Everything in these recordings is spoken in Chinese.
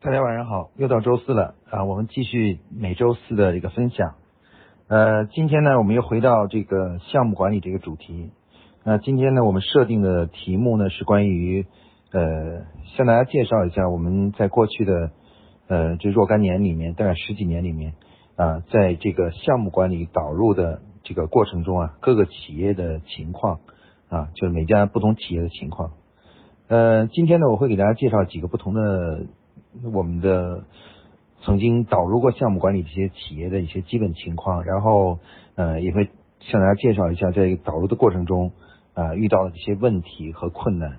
大家晚上好，又到周四了啊，我们继续每周四的这个分享。呃，今天呢，我们又回到这个项目管理这个主题。那今天呢，我们设定的题目呢是关于呃，向大家介绍一下我们在过去的呃这若干年里面，大概十几年里面啊，在这个项目管理导入的这个过程中啊，各个企业的情况啊，就是每家不同企业的情况。呃，今天呢，我会给大家介绍几个不同的。我们的曾经导入过项目管理这些企业的一些基本情况，然后呃也会向大家介绍一下在导入的过程中啊遇到的这些问题和困难，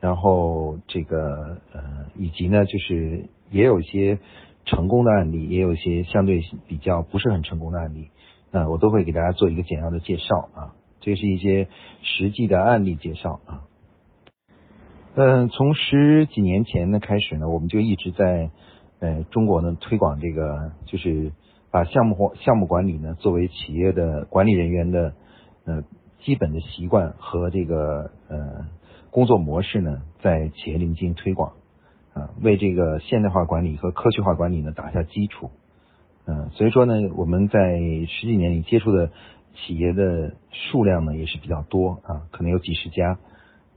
然后这个呃以及呢就是也有一些成功的案例，也有一些相对比较不是很成功的案例，呃我都会给大家做一个简要的介绍啊，这是一些实际的案例介绍啊。嗯，从十几年前呢开始呢，我们就一直在呃中国呢推广这个，就是把项目或项目管理呢作为企业的管理人员的呃基本的习惯和这个呃工作模式呢，在企业里面进行推广啊，为这个现代化管理和科学化管理呢打下基础。嗯，所以说呢，我们在十几年里接触的企业的数量呢也是比较多啊，可能有几十家，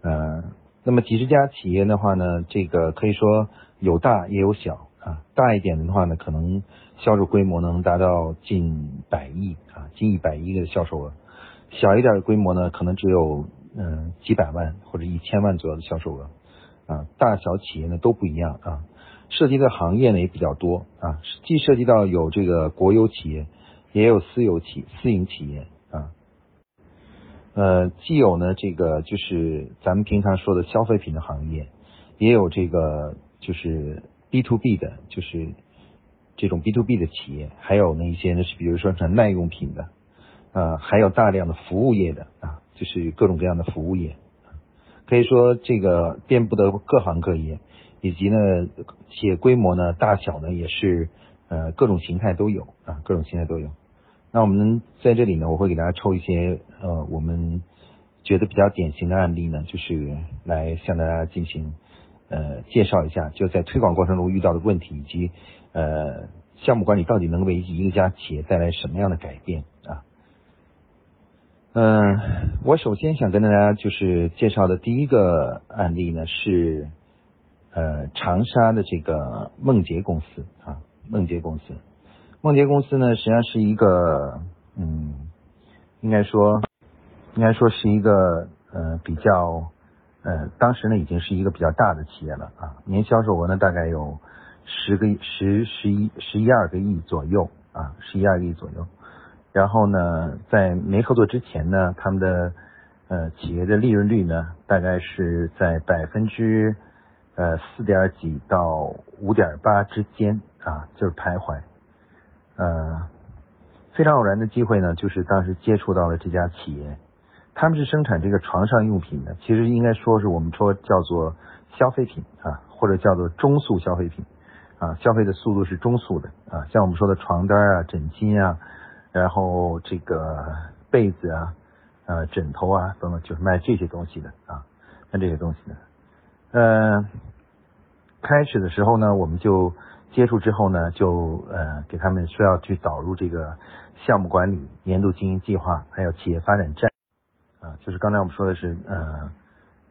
呃。那么几十家企业的话呢，这个可以说有大也有小啊。大一点的话呢，可能销售规模能达到近百亿啊，近一百亿的销售额。小一点的规模呢，可能只有嗯几百万或者一千万左右的销售额啊。大小企业呢都不一样啊，涉及的行业呢也比较多啊，既涉及到有这个国有企业，也有私有企私营企业啊。呃，既有呢这个就是咱们平常说的消费品的行业，也有这个就是 B to B 的，就是这种 B to B 的企业，还有呢一些呢是比如说像耐用品的，呃，还有大量的服务业的啊，就是各种各样的服务业，可以说这个遍布的各行各业，以及呢企业规模呢大小呢也是呃各种形态都有啊，各种形态都有。那我们在这里呢，我会给大家抽一些呃，我们觉得比较典型的案例呢，就是来向大家进行呃介绍一下，就在推广过程中遇到的问题，以及呃项目管理到底能为一个家企业带来什么样的改变啊？嗯，我首先想跟大家就是介绍的第一个案例呢是呃长沙的这个梦洁公司啊，梦洁公司。梦洁公司呢，实际上是一个，嗯，应该说，应该说是一个，呃，比较，呃，当时呢已经是一个比较大的企业了啊，年销售额呢大概有十个十十一十一二个亿左右啊，十一二个亿左右。然后呢，在没合作之前呢，他们的呃企业的利润率呢，大概是在百分之呃四点几到五点八之间啊，就是徘徊。呃，非常偶然的机会呢，就是当时接触到了这家企业，他们是生产这个床上用品的，其实应该说是我们说叫做消费品啊，或者叫做中速消费品啊，消费的速度是中速的啊，像我们说的床单啊、枕巾啊，然后这个被子啊、呃枕头啊等等，就是卖这些东西的啊，卖这些东西的。呃，开始的时候呢，我们就。接触之后呢，就呃给他们说要去导入这个项目管理、年度经营计划，还有企业发展战啊，就是刚才我们说的是呃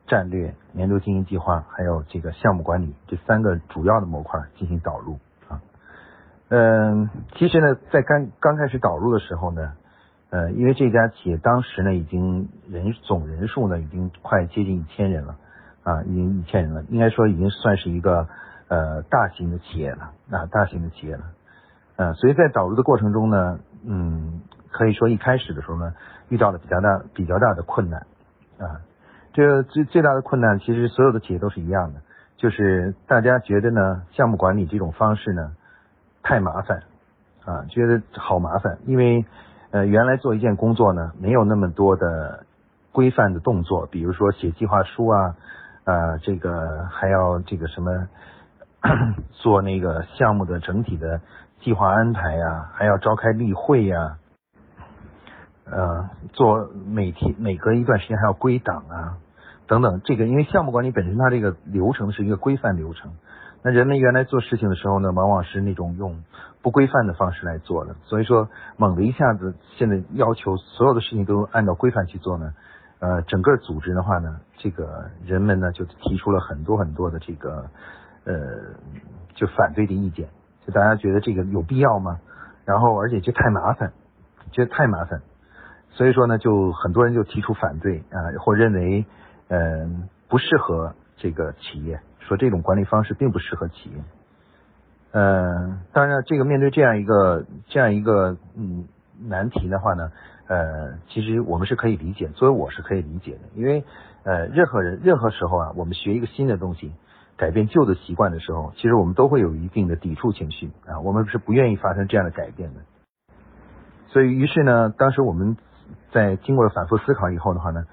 战略、年度经营计划，还有这个项目管理这三个主要的模块进行导入啊。嗯，其实呢，在刚刚开始导入的时候呢，呃，因为这家企业当时呢已经人总人数呢已经快接近一千人了啊，已经一千人了，应该说已经算是一个。呃，大型的企业了，啊，大型的企业了，呃，所以在导入的过程中呢，嗯，可以说一开始的时候呢，遇到了比较大、比较大的困难，啊，这最最大的困难，其实所有的企业都是一样的，就是大家觉得呢，项目管理这种方式呢，太麻烦，啊，觉得好麻烦，因为呃，原来做一件工作呢，没有那么多的规范的动作，比如说写计划书啊，啊，这个还要这个什么。做那个项目的整体的计划安排呀，还要召开例会呀，呃，做每天每隔一段时间还要归档啊，等等。这个因为项目管理本身它这个流程是一个规范流程，那人们原来做事情的时候呢，往往是那种用不规范的方式来做的，所以说猛的一下子现在要求所有的事情都按照规范去做呢，呃，整个组织的话呢，这个人们呢就提出了很多很多的这个呃就反对的意见，就大家觉得这个有必要吗？然后而且就太麻烦，觉得太麻烦，所以说呢，就很多人就提出反对啊，或认为嗯不适合这个企业。说这种管理方式并不适合企业，嗯，当然，这个面对这样一个这样一个嗯难题的话呢，呃，其实我们是可以理解，作为我是可以理解的，因为呃，任何人任何时候啊，我们学一个新的东西，改变旧的习惯的时候，其实我们都会有一定的抵触情绪啊，我们是不愿意发生这样的改变的，所以于是呢，当时我们在经过了反复思考以后的话呢，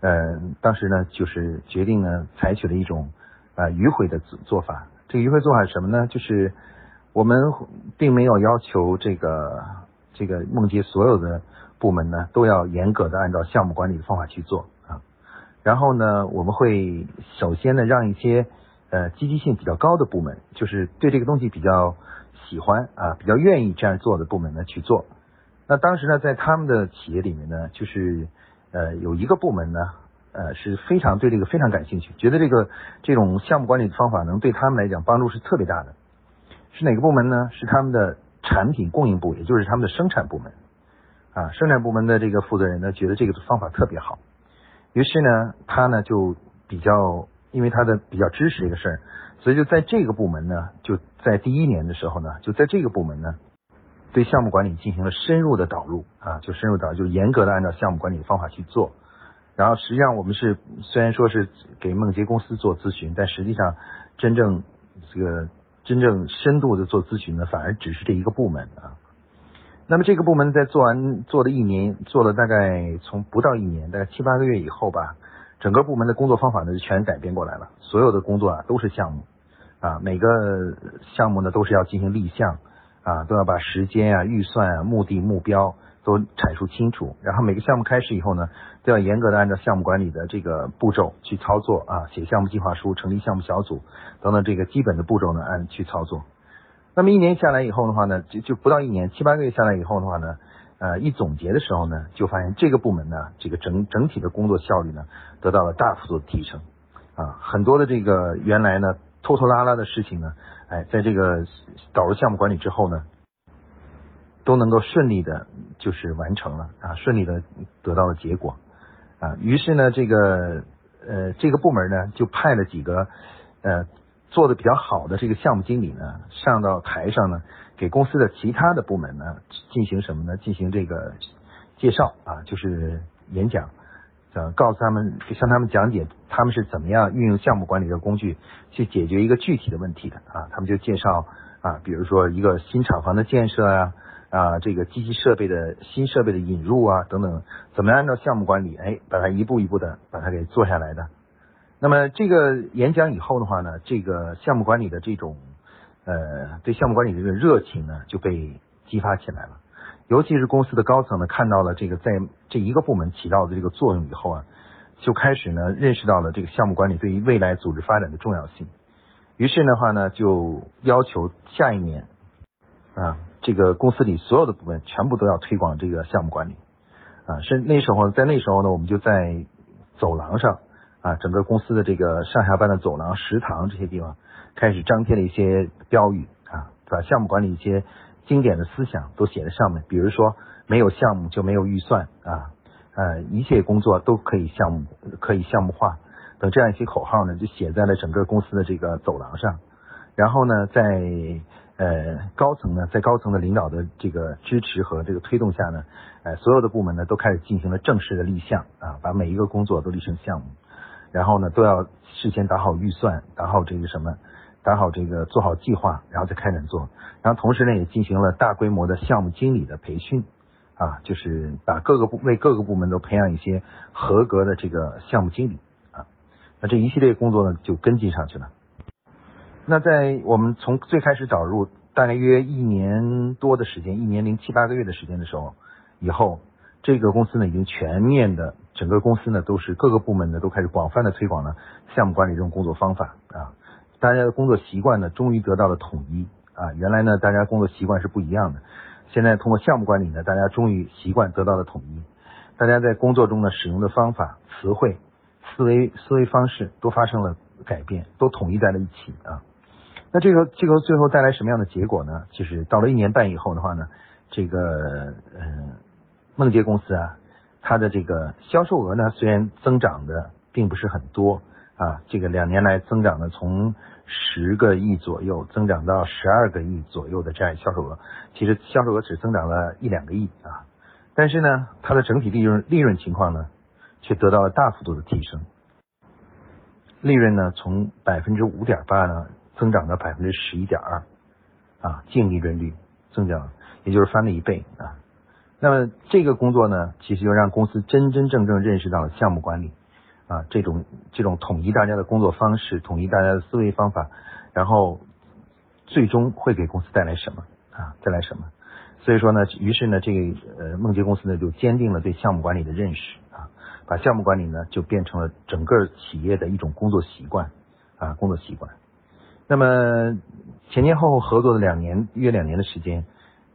呃，当时呢就是决定呢采取了一种。啊，迂回的做做法，这个迂回做法是什么呢？就是我们并没有要求这个这个梦洁所有的部门呢都要严格的按照项目管理的方法去做啊。然后呢，我们会首先呢让一些呃积极性比较高的部门，就是对这个东西比较喜欢啊，比较愿意这样做的部门呢去做。那当时呢，在他们的企业里面呢，就是呃有一个部门呢。呃，是非常对这个非常感兴趣，觉得这个这种项目管理的方法能对他们来讲帮助是特别大的。是哪个部门呢？是他们的产品供应部，也就是他们的生产部门。啊，生产部门的这个负责人呢，觉得这个方法特别好。于是呢，他呢就比较，因为他的比较支持这个事儿，所以就在这个部门呢，就在第一年的时候呢，就在这个部门呢，对项目管理进行了深入的导入啊，就深入导，就严格的按照项目管理的方法去做。然后实际上我们是虽然说是给梦洁公司做咨询，但实际上真正这个真正深度的做咨询呢，反而只是这一个部门啊。那么这个部门在做完做了一年，做了大概从不到一年，大概七八个月以后吧，整个部门的工作方法呢就全改变过来了。所有的工作啊都是项目啊，每个项目呢都是要进行立项啊，都要把时间啊、预算啊、目的目标。都阐述清楚，然后每个项目开始以后呢，都要严格的按照项目管理的这个步骤去操作啊，写项目计划书、成立项目小组等等这个基本的步骤呢按去操作。那么一年下来以后的话呢，就就不到一年，七八个月下来以后的话呢，呃，一总结的时候呢，就发现这个部门呢，这个整整体的工作效率呢得到了大幅度的提升啊，很多的这个原来呢拖拖拉拉的事情呢，哎，在这个导入项目管理之后呢。都能够顺利的，就是完成了啊，顺利的得到了结果啊。于是呢，这个呃这个部门呢，就派了几个呃做的比较好的这个项目经理呢，上到台上呢，给公司的其他的部门呢进行什么呢？进行这个介绍啊，就是演讲，呃，告诉他们，向他们讲解他们是怎么样运用项目管理的工具去解决一个具体的问题的啊。他们就介绍啊，比如说一个新厂房的建设啊。啊，这个机器设备的新设备的引入啊，等等，怎么样按照项目管理，哎，把它一步一步的把它给做下来的。那么这个演讲以后的话呢，这个项目管理的这种呃对项目管理的这个热情呢就被激发起来了。尤其是公司的高层呢看到了这个在这一个部门起到的这个作用以后啊，就开始呢认识到了这个项目管理对于未来组织发展的重要性。于是的话呢，就要求下一年啊。这个公司里所有的部门全部都要推广这个项目管理啊，是那时候在那时候呢，我们就在走廊上啊，整个公司的这个上下班的走廊、食堂这些地方开始张贴了一些标语啊，把项目管理一些经典的思想都写在上面，比如说没有项目就没有预算啊，呃，一切工作都可以项目可以项目化。等这样一些口号呢，就写在了整个公司的这个走廊上，然后呢，在呃，高层呢，在高层的领导的这个支持和这个推动下呢，呃，所有的部门呢都开始进行了正式的立项啊，把每一个工作都立成项目，然后呢都要事先打好预算，打好这个什么，打好这个做好计划，然后再开展做。然后同时呢也进行了大规模的项目经理的培训啊，就是把各个部为各个部门都培养一些合格的这个项目经理啊，那这一系列工作呢就跟进上去了。那在我们从最开始导入大概约一年多的时间，一年零七八个月的时间的时候，以后这个公司呢已经全面的，整个公司呢都是各个部门呢都开始广泛的推广了项目管理这种工作方法啊，大家的工作习惯呢，终于得到了统一啊。原来呢，大家工作习惯是不一样的，现在通过项目管理呢，大家终于习惯得到了统一。大家在工作中呢，使用的方法、词汇、思维、思维方式都发生了改变，都统一在了一起啊。那这个这个最后带来什么样的结果呢？就是到了一年半以后的话呢，这个呃梦洁公司啊，它的这个销售额呢，虽然增长的并不是很多啊，这个两年来增长的从十个亿左右增长到十二个亿左右的这样销售额，其实销售额只增长了一两个亿啊，但是呢，它的整体利润利润情况呢，却得到了大幅度的提升，利润呢从百分之五点八呢。增长到百分之十一点二，啊，净利润率增长，也就是翻了一倍啊。那么这个工作呢，其实就让公司真真正正认识到了项目管理啊，这种这种统一大家的工作方式，统一大家的思维方法，然后最终会给公司带来什么啊？带来什么？所以说呢，于是呢，这个呃梦洁公司呢就坚定了对项目管理的认识啊，把项目管理呢就变成了整个企业的一种工作习惯啊，工作习惯。那么前前后后合作了两年，约两年的时间，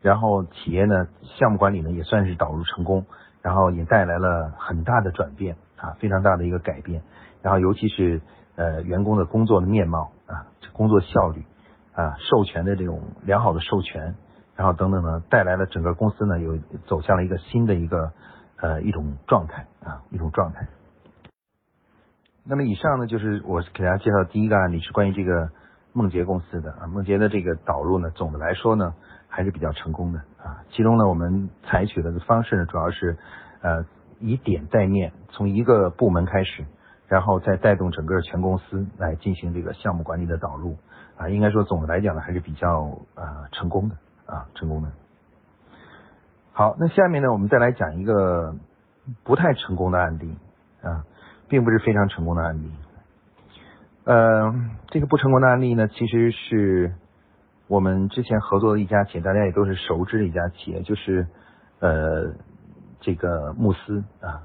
然后企业呢项目管理呢也算是导入成功，然后也带来了很大的转变啊，非常大的一个改变，然后尤其是呃员工的工作的面貌啊，工作效率啊，授权的这种良好的授权，然后等等呢，带来了整个公司呢有走向了一个新的一个呃一种状态啊，一种状态。那么以上呢就是我给大家介绍第一个案例，是关于这个。梦洁公司的啊，梦洁的这个导入呢，总的来说呢还是比较成功的啊。其中呢，我们采取的方式呢，主要是呃以点带面，从一个部门开始，然后再带动整个全公司来进行这个项目管理的导入啊。应该说总的来讲呢，还是比较呃成功的啊，成功的。好，那下面呢，我们再来讲一个不太成功的案例啊，并不是非常成功的案例。呃，这个不成功的案例呢，其实是我们之前合作的一家企业，大家也都是熟知的一家企业，就是呃这个慕斯啊。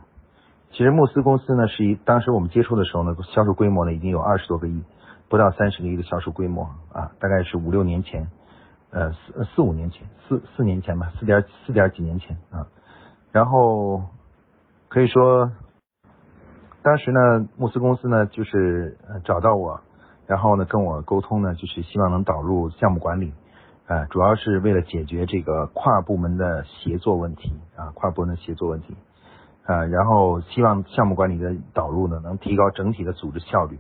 其实慕斯公司呢，是一当时我们接触的时候呢，销售规模呢已经有二十多个亿，不到三十个亿的销售规模啊，大概是五六年前，呃四四五年前，四四年前吧，四点四点几年前啊。然后可以说。当时呢，慕斯公司呢就是找到我，然后呢跟我沟通呢，就是希望能导入项目管理，啊，主要是为了解决这个跨部门的协作问题啊，跨部门的协作问题啊，然后希望项目管理的导入呢能提高整体的组织效率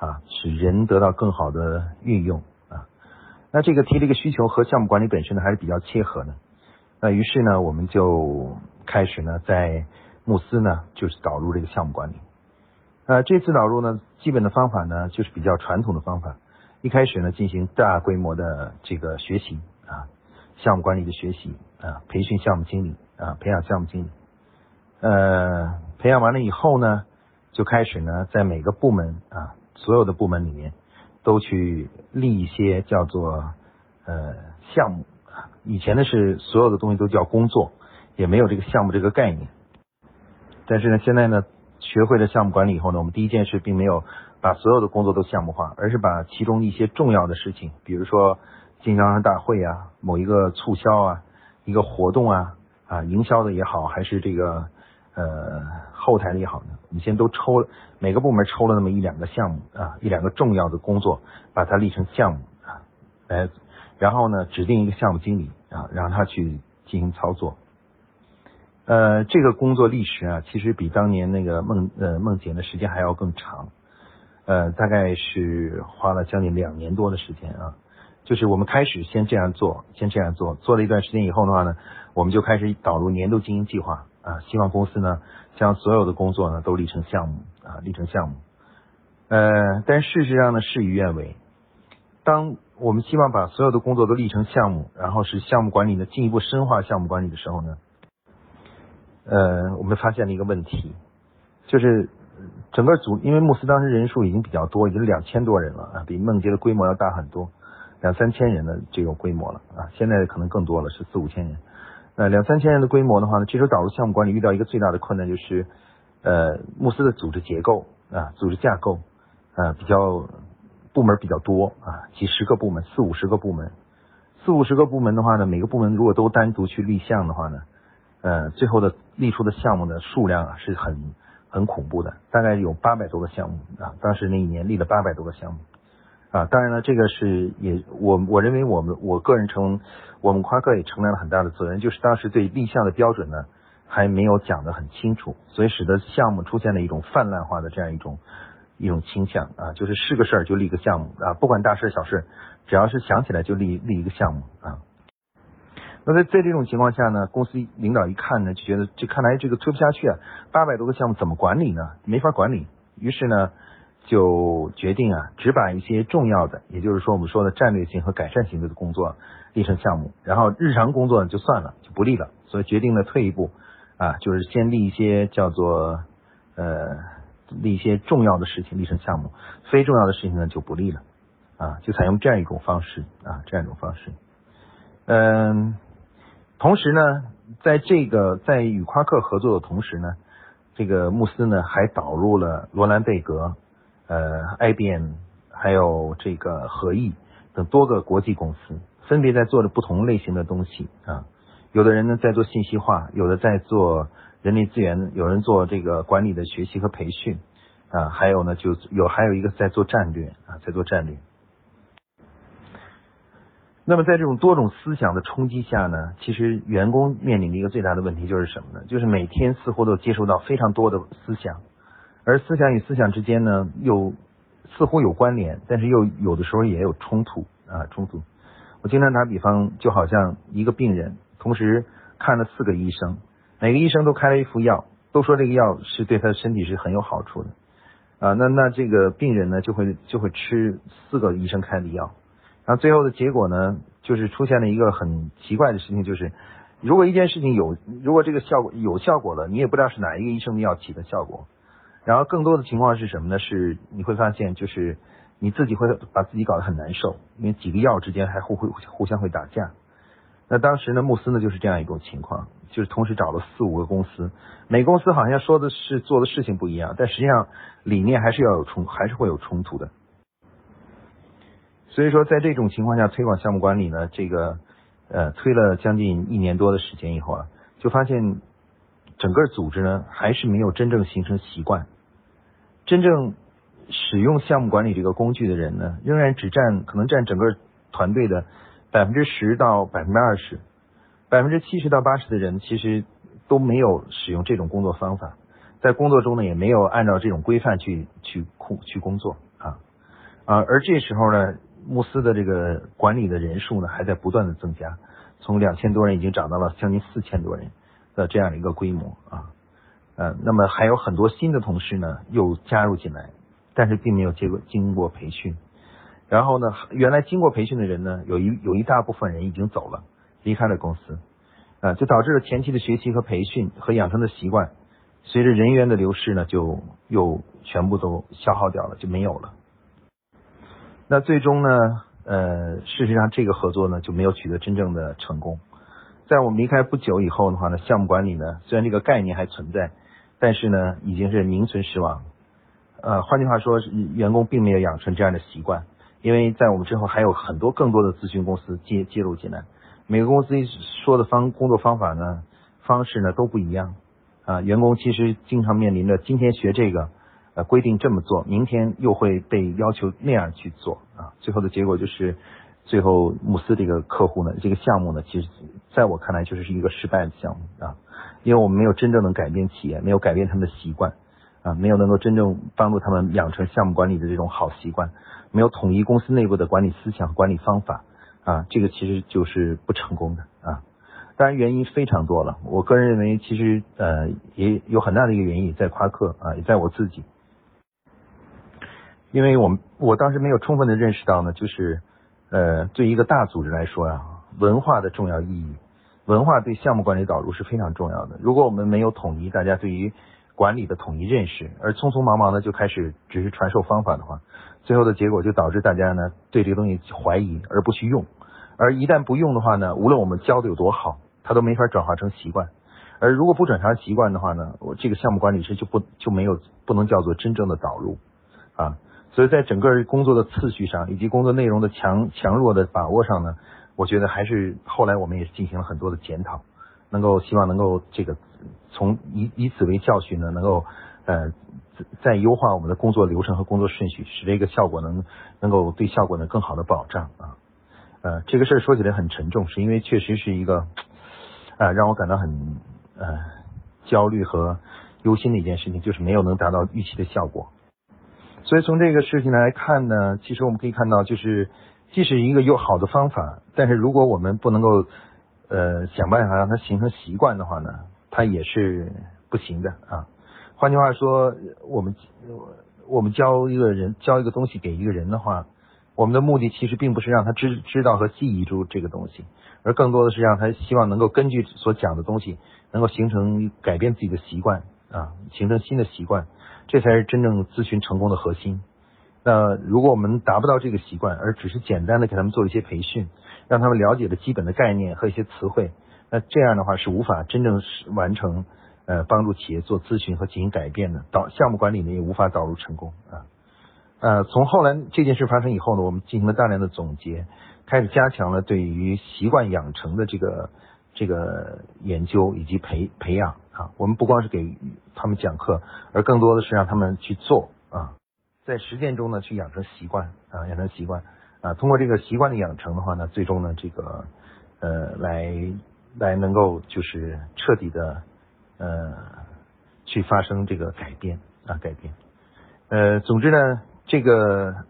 啊，使人得到更好的运用啊。那这个提这个需求和项目管理本身呢还是比较切合的，那于是呢我们就开始呢在慕斯呢就是导入这个项目管理。呃，这次导入呢，基本的方法呢，就是比较传统的方法。一开始呢，进行大规模的这个学习啊，项目管理的学习啊，培训项目经理啊，培养项目经理。呃，培养完了以后呢，就开始呢，在每个部门啊，所有的部门里面，都去立一些叫做呃项目啊。以前呢是所有的东西都叫工作，也没有这个项目这个概念。但是呢，现在呢。学会了项目管理以后呢，我们第一件事并没有把所有的工作都项目化，而是把其中一些重要的事情，比如说经销商大会啊、某一个促销啊、一个活动啊啊，营销的也好，还是这个呃后台的也好呢，我们先都抽每个部门抽了那么一两个项目啊，一两个重要的工作，把它立成项目啊，来，然后呢指定一个项目经理啊，让他去进行操作。呃，这个工作历时啊，其实比当年那个梦呃梦姐的时间还要更长，呃，大概是花了将近两年多的时间啊。就是我们开始先这样做，先这样做，做了一段时间以后的话呢，我们就开始导入年度经营计划啊，希望公司呢将所有的工作呢都立成项目啊，立成项目。呃，但事实上呢事与愿违，当我们希望把所有的工作都立成项目，然后使项目管理呢进一步深化项目管理的时候呢。呃，我们发现了一个问题，就是整个组，因为慕斯当时人数已经比较多，已经两千多人了啊，比梦洁的规模要大很多，两三千人的这种规模了啊，现在可能更多了，是四五千人。呃，两三千人的规模的话呢，其实导入项目管理遇到一个最大的困难就是，呃，慕斯的组织结构啊，组织架构啊比较部门比较多啊，几十个部门，四五十个部门，四五十个部门的话呢，每个部门如果都单独去立项的话呢，呃，最后的立出的项目的数量啊是很很恐怖的，大概有八百多个项目啊，当时那一年立了八百多个项目啊，当然了，这个是也我我认为我们我个人承我们夸克也承担了很大的责任，就是当时对立项的标准呢还没有讲得很清楚，所以使得项目出现了一种泛滥化的这样一种。一种倾向啊，就是是个事儿就立个项目啊，不管大事小事，只要是想起来就立立一个项目啊。那在在这种情况下呢，公司领导一看呢，就觉得这看来这个推不下去啊，八百多个项目怎么管理呢？没法管理。于是呢，就决定啊，只把一些重要的，也就是说我们说的战略性和改善性的工作立成项目，然后日常工作呢就算了，就不立了。所以决定了退一步啊，就是先立一些叫做呃。立一些重要的事情立成项目，非重要的事情呢就不立了，啊，就采用这样一种方式啊，这样一种方式。嗯，同时呢，在这个在与夸克合作的同时呢，这个穆斯呢还导入了罗兰贝格、呃 IBM 还有这个合意等多个国际公司，分别在做着不同类型的东西啊。有的人呢在做信息化，有的在做。人力资源有人做这个管理的学习和培训啊，还有呢就有还有一个在做战略啊，在做战略。那么在这种多种思想的冲击下呢，其实员工面临的一个最大的问题就是什么呢？就是每天似乎都接受到非常多的思想，而思想与思想之间呢又似乎有关联，但是又有的时候也有冲突啊冲突。我经常打比方，就好像一个病人同时看了四个医生。每个医生都开了一副药，都说这个药是对他的身体是很有好处的啊。那那这个病人呢，就会就会吃四个医生开的药，然后最后的结果呢，就是出现了一个很奇怪的事情，就是如果一件事情有，如果这个效果有效果了，你也不知道是哪一个医生的药起的效果。然后更多的情况是什么呢？是你会发现，就是你自己会把自己搞得很难受，因为几个药之间还互会互相会打架。那当时呢，穆斯呢就是这样一种情况。就是同时找了四五个公司，每公司好像说的是做的事情不一样，但实际上理念还是要有冲，还是会有冲突的。所以说，在这种情况下推广项目管理呢，这个呃推了将近一年多的时间以后啊，就发现整个组织呢还是没有真正形成习惯，真正使用项目管理这个工具的人呢，仍然只占可能占整个团队的百分之十到百分之二十。百分之七十到八十的人其实都没有使用这种工作方法，在工作中呢也没有按照这种规范去去去工作啊啊，而这时候呢，慕斯的这个管理的人数呢还在不断的增加，从两千多人已经涨到了将近四千多人的这样一个规模啊呃，那么还有很多新的同事呢又加入进来，但是并没有经过经过培训，然后呢，原来经过培训的人呢，有一有一大部分人已经走了。离开了公司，啊，就导致了前期的学习和培训和养成的习惯，随着人员的流失呢，就又全部都消耗掉了，就没有了。那最终呢，呃，事实上这个合作呢就没有取得真正的成功。在我们离开不久以后的话呢，项目管理呢虽然这个概念还存在，但是呢已经是名存实亡。呃，换句话说，员工并没有养成这样的习惯，因为在我们之后还有很多更多的咨询公司接介入进来。每个公司说的方工作方法呢，方式呢都不一样啊。员工其实经常面临着今天学这个，呃，规定这么做，明天又会被要求那样去做啊。最后的结果就是，最后慕斯这个客户呢，这个项目呢，其实在我看来就是一个失败的项目啊。因为我们没有真正能改变企业，没有改变他们的习惯啊，没有能够真正帮助他们养成项目管理的这种好习惯，没有统一公司内部的管理思想管理方法。啊，这个其实就是不成功的啊，当然原因非常多了。我个人认为，其实呃也有很大的一个原因在夸克啊，也在我自己，因为我们我当时没有充分的认识到呢，就是呃对一个大组织来说呀，文化的重要意义，文化对项目管理导入是非常重要的。如果我们没有统一大家对于管理的统一认识，而匆匆忙忙的就开始只是传授方法的话，最后的结果就导致大家呢对这个东西怀疑而不去用，而一旦不用的话呢，无论我们教的有多好，它都没法转化成习惯。而如果不转化成习惯的话呢，我这个项目管理师就不就没有不能叫做真正的导入啊。所以在整个工作的次序上，以及工作内容的强强弱的把握上呢，我觉得还是后来我们也进行了很多的检讨，能够希望能够这个从以以此为教训呢，能够呃再优化我们的工作流程和工作顺序，使这个效果能能够对效果呢更好的保障啊。呃，这个事儿说起来很沉重，是因为确实是一个啊让我感到很呃焦虑和忧心的一件事情，就是没有能达到预期的效果。所以从这个事情来看呢，其实我们可以看到，就是即使一个有好的方法，但是如果我们不能够呃想办法让它形成习惯的话呢，它也是不行的啊。换句话说，我们我们教一个人教一个东西给一个人的话。我们的目的其实并不是让他知知道和记忆住这个东西，而更多的是让他希望能够根据所讲的东西，能够形成改变自己的习惯啊，形成新的习惯，这才是真正咨询成功的核心。那如果我们达不到这个习惯，而只是简单的给他们做一些培训，让他们了解的基本的概念和一些词汇，那这样的话是无法真正完成呃帮助企业做咨询和进行改变的，导项目管理呢也无法导入成功啊。呃，从后来这件事发生以后呢，我们进行了大量的总结，开始加强了对于习惯养成的这个这个研究以及培培养啊。我们不光是给他们讲课，而更多的是让他们去做啊，在实践中呢去养成习惯啊，养成习惯啊。通过这个习惯的养成的话呢，最终呢这个呃来来能够就是彻底的呃去发生这个改变啊改变。呃，总之呢。这个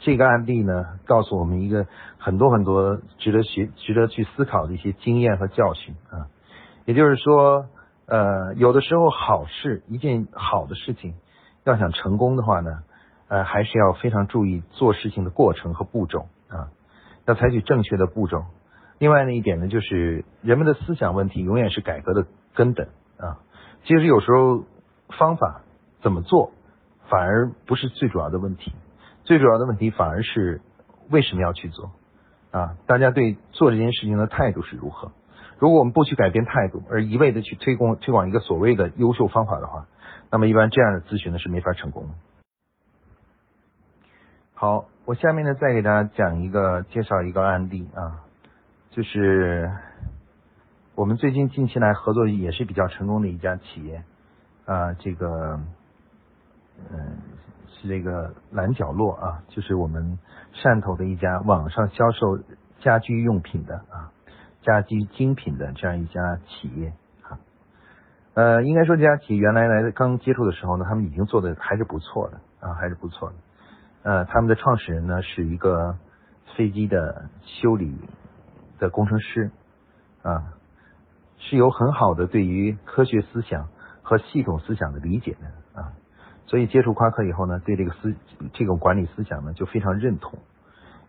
这个案例呢，告诉我们一个很多很多值得学、值得去思考的一些经验和教训啊。也就是说，呃，有的时候好事一件好的事情，要想成功的话呢，呃，还是要非常注意做事情的过程和步骤啊，要采取正确的步骤。另外呢一点呢，就是人们的思想问题永远是改革的根本啊。其实有时候方法怎么做？反而不是最主要的问题，最主要的问题反而是为什么要去做啊？大家对做这件事情的态度是如何？如果我们不去改变态度，而一味的去推广推广一个所谓的优秀方法的话，那么一般这样的咨询呢是没法成功的。好，我下面呢再给大家讲一个介绍一个案例啊，就是我们最近近期来合作也是比较成功的一家企业啊，这个。嗯，是这个蓝角落啊，就是我们汕头的一家网上销售家居用品的啊，家居精品的这样一家企业啊。呃，应该说这家企业原来来刚接触的时候呢，他们已经做的还是不错的啊，还是不错的。呃，他们的创始人呢是一个飞机的修理的工程师啊，是有很好的对于科学思想和系统思想的理解的啊。所以接触夸克以后呢，对这个思这种管理思想呢就非常认同，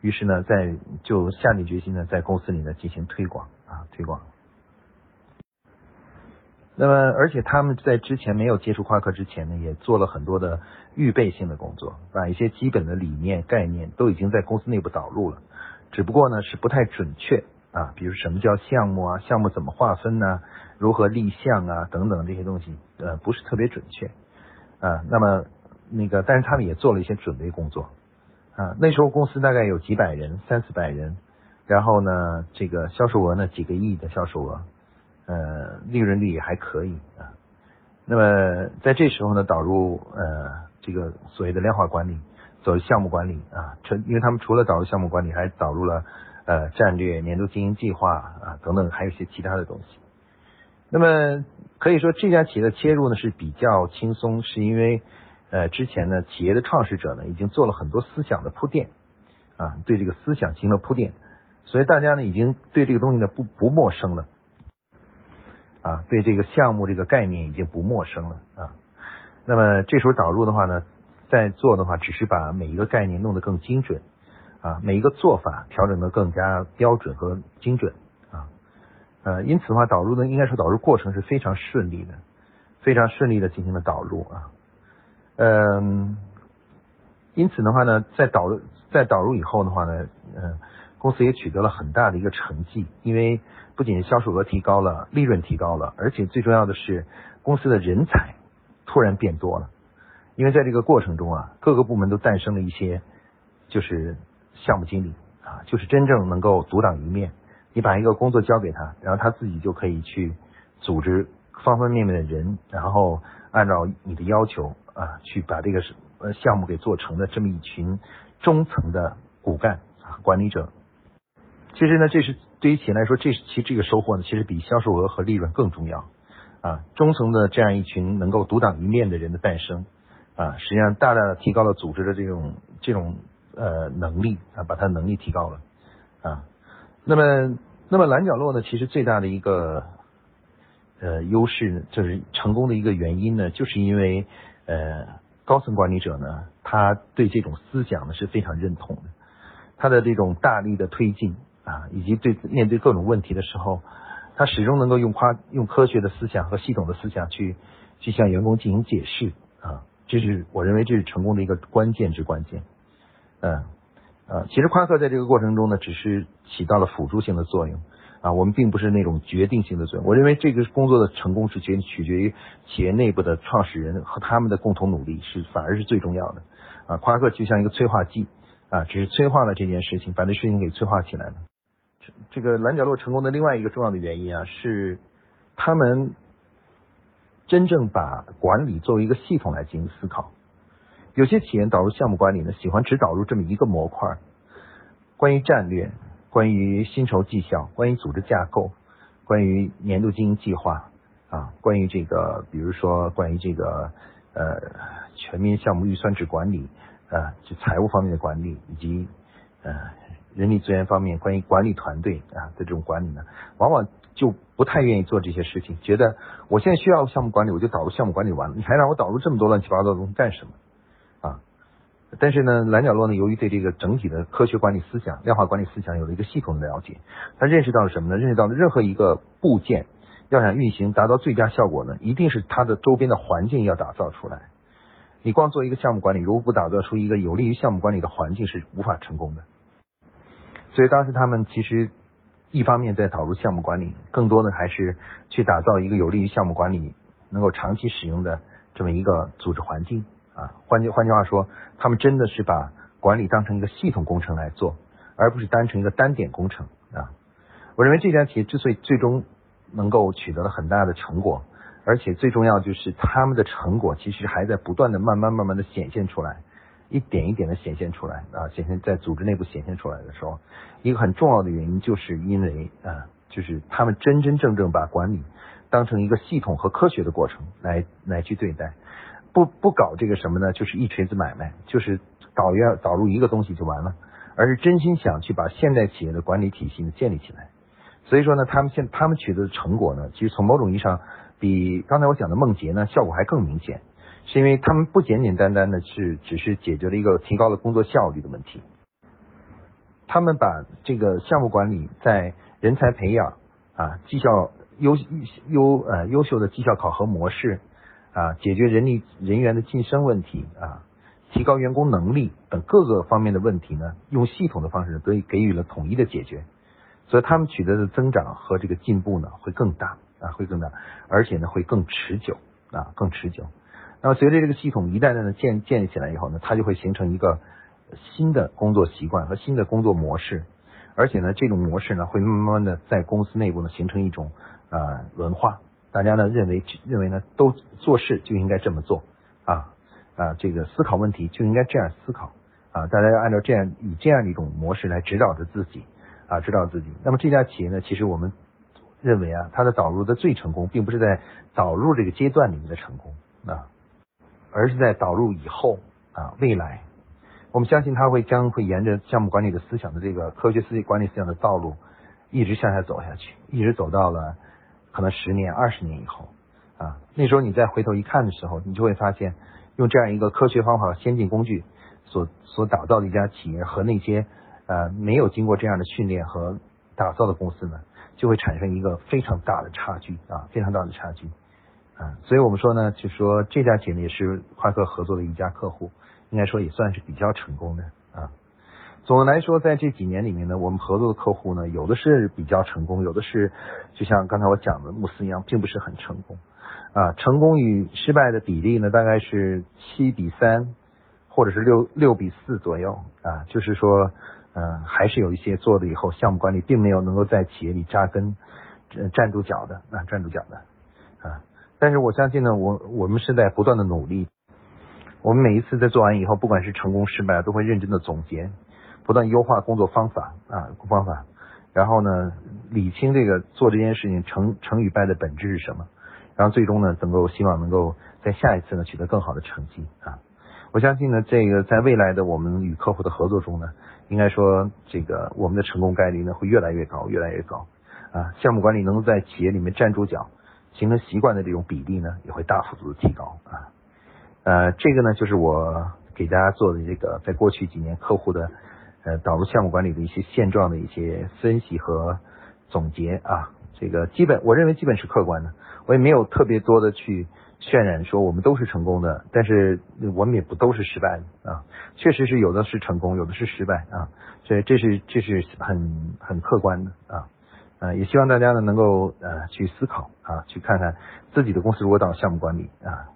于是呢，在就下定决心呢，在公司里呢进行推广啊推广。那么，而且他们在之前没有接触夸克之前呢，也做了很多的预备性的工作，把一些基本的理念概念都已经在公司内部导入了，只不过呢是不太准确啊，比如什么叫项目啊，项目怎么划分呢，如何立项啊等等这些东西，呃，不是特别准确。啊，那么那个，但是他们也做了一些准备工作啊。那时候公司大概有几百人，三四百人，然后呢，这个销售额呢几个亿的销售额，呃，利润率也还可以啊。那么在这时候呢，导入呃这个所谓的量化管理，走项目管理啊，成，因为他们除了导入项目管理，还导入了呃战略、年度经营计划啊等等，还有一些其他的东西。那么可以说这家企业的切入呢是比较轻松，是因为呃之前呢企业的创始者呢已经做了很多思想的铺垫啊，对这个思想进行了铺垫，所以大家呢已经对这个东西呢不不陌生了啊，对这个项目这个概念已经不陌生了啊。那么这时候导入的话呢，在做的话只是把每一个概念弄得更精准啊，每一个做法调整的更加标准和精准啊。呃，因此的话，导入呢，应该说导入过程是非常顺利的，非常顺利的进行了导入啊。嗯，因此的话呢，在导入在导入以后的话呢，嗯，公司也取得了很大的一个成绩，因为不仅销售额提高了，利润提高了，而且最重要的是公司的人才突然变多了，因为在这个过程中啊，各个部门都诞生了一些就是项目经理啊，就是真正能够独当一面。你把一个工作交给他，然后他自己就可以去组织方方面面的人，然后按照你的要求啊，去把这个呃项目给做成的这么一群中层的骨干啊管理者。其实呢，这是对于企业来说，这是其实这个收获呢，其实比销售额和利润更重要啊。中层的这样一群能够独当一面的人的诞生啊，实际上大大的提高了组织的这种这种呃能力啊，把它能力提高了啊。那么，那么蓝角落呢，其实最大的一个呃优势，就是成功的一个原因呢，就是因为呃高层管理者呢，他对这种思想呢是非常认同的，他的这种大力的推进。啊，以及对面对各种问题的时候，他始终能够用夸用科学的思想和系统的思想去去向员工进行解释啊，这是我认为这是成功的一个关键之关键。嗯呃，其实夸克在这个过程中呢，只是起到了辅助性的作用啊，我们并不是那种决定性的作用。我认为这个工作的成功是决取决于企业内部的创始人和他们的共同努力，是反而是最重要的啊。夸克就像一个催化剂啊，只是催化了这件事情，把这事情给催化起来了。这个蓝角落成功的另外一个重要的原因啊，是他们真正把管理作为一个系统来进行思考。有些企业导入项目管理呢，喜欢只导入这么一个模块，关于战略、关于薪酬绩效、关于组织架构、关于年度经营计划啊，关于这个，比如说关于这个呃全面项目预算制管理啊，就财务方面的管理以及呃。人力资源方面，关于管理团队啊的这种管理呢，往往就不太愿意做这些事情，觉得我现在需要项目管理，我就导入项目管理完了，你还让我导入这么多乱七八糟的东西干什么？但是呢，蓝角落呢，由于对这个整体的科学管理思想、量化管理思想有了一个系统的了解，他认识到了什么呢？认识到了任何一个部件要想运行达到最佳效果呢，一定是它的周边的环境要打造出来。你光做一个项目管理，如果不打造出一个有利于项目管理的环境，是无法成功的。所以当时他们其实一方面在导入项目管理，更多的还是去打造一个有利于项目管理能够长期使用的这么一个组织环境啊。换句换句话说，他们真的是把管理当成一个系统工程来做，而不是单成一个单点工程啊。我认为这家企业之所以最终能够取得了很大的成果，而且最重要就是他们的成果其实还在不断的慢慢慢慢的显现出来。一点一点的显现出来啊，显现在组织内部显现出来的时候，一个很重要的原因就是因为啊，就是他们真真正正把管理当成一个系统和科学的过程来来去对待，不不搞这个什么呢？就是一锤子买卖，就是导要导入一个东西就完了，而是真心想去把现代企业的管理体系呢建立起来。所以说呢，他们现他们取得的成果呢，其实从某种意义上比刚才我讲的梦洁呢效果还更明显。是因为他们不简简单单的是只是解决了一个提高了工作效率的问题，他们把这个项目管理在人才培养啊、绩效优优呃优秀的绩效考核模式啊、解决人力人员的晋升问题啊、提高员工能力等各个方面的问题呢，用系统的方式得以给予了统一的解决，所以他们取得的增长和这个进步呢会更大啊会更大，而且呢会更持久啊更持久。那么随着这个系统一代代的建建立起来以后呢，它就会形成一个新的工作习惯和新的工作模式，而且呢，这种模式呢会慢慢的在公司内部呢形成一种呃文化，大家呢认为认为呢都做事就应该这么做啊啊这个思考问题就应该这样思考啊，大家要按照这样以这样的一种模式来指导着自己啊指导自己。那么这家企业呢，其实我们认为啊，它的导入的最成功，并不是在导入这个阶段里面的成功啊。而是在导入以后啊，未来，我们相信它会将会沿着项目管理的思想的这个科学思维管理思想的道路，一直向下走下去，一直走到了可能十年、二十年以后啊，那时候你再回头一看的时候，你就会发现，用这样一个科学方法、先进工具所所打造的一家企业和那些呃没有经过这样的训练和打造的公司呢，就会产生一个非常大的差距啊，非常大的差距啊。所以我们说呢，就说这家企业也是夸克合作的一家客户，应该说也算是比较成功的。总的来说，在这几年里面呢，我们合作的客户呢，有的是比较成功，有的是就像刚才我讲的慕斯一样，并不是很成功。啊，成功与失败的比例呢，大概是七比三，或者是六六比四左右。啊，就是说，嗯，还是有一些做了以后项目管理并没有能够在企业里扎根，站住脚的啊，站住脚的。啊。但是我相信呢，我我们是在不断的努力，我们每一次在做完以后，不管是成功失败，都会认真的总结，不断优化工作方法啊方法，然后呢，理清这个做这件事情成成与败的本质是什么。然后最终呢，能够希望能够在下一次呢取得更好的成绩啊！我相信呢，这个在未来的我们与客户的合作中呢，应该说这个我们的成功概率呢会越来越高，越来越高啊！项目管理能够在企业里面站住脚，形成习惯的这种比例呢，也会大幅度的提高啊！呃，这个呢就是我给大家做的这个在过去几年客户的呃导入项目管理的一些现状的一些分析和总结啊，这个基本我认为基本是客观的。我也没有特别多的去渲染说我们都是成功的，但是我们也不都是失败的啊，确实是有的是成功，有的是失败啊，所以这是这是很很客观的啊，呃，也希望大家呢能够呃去思考啊，去看看自己的公司如果到项目管理啊，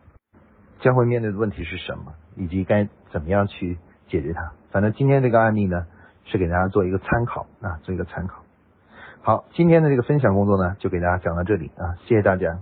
将会面对的问题是什么，以及该怎么样去解决它。反正今天这个案例呢，是给大家做一个参考啊，做一个参考。好，今天的这个分享工作呢，就给大家讲到这里啊，谢谢大家。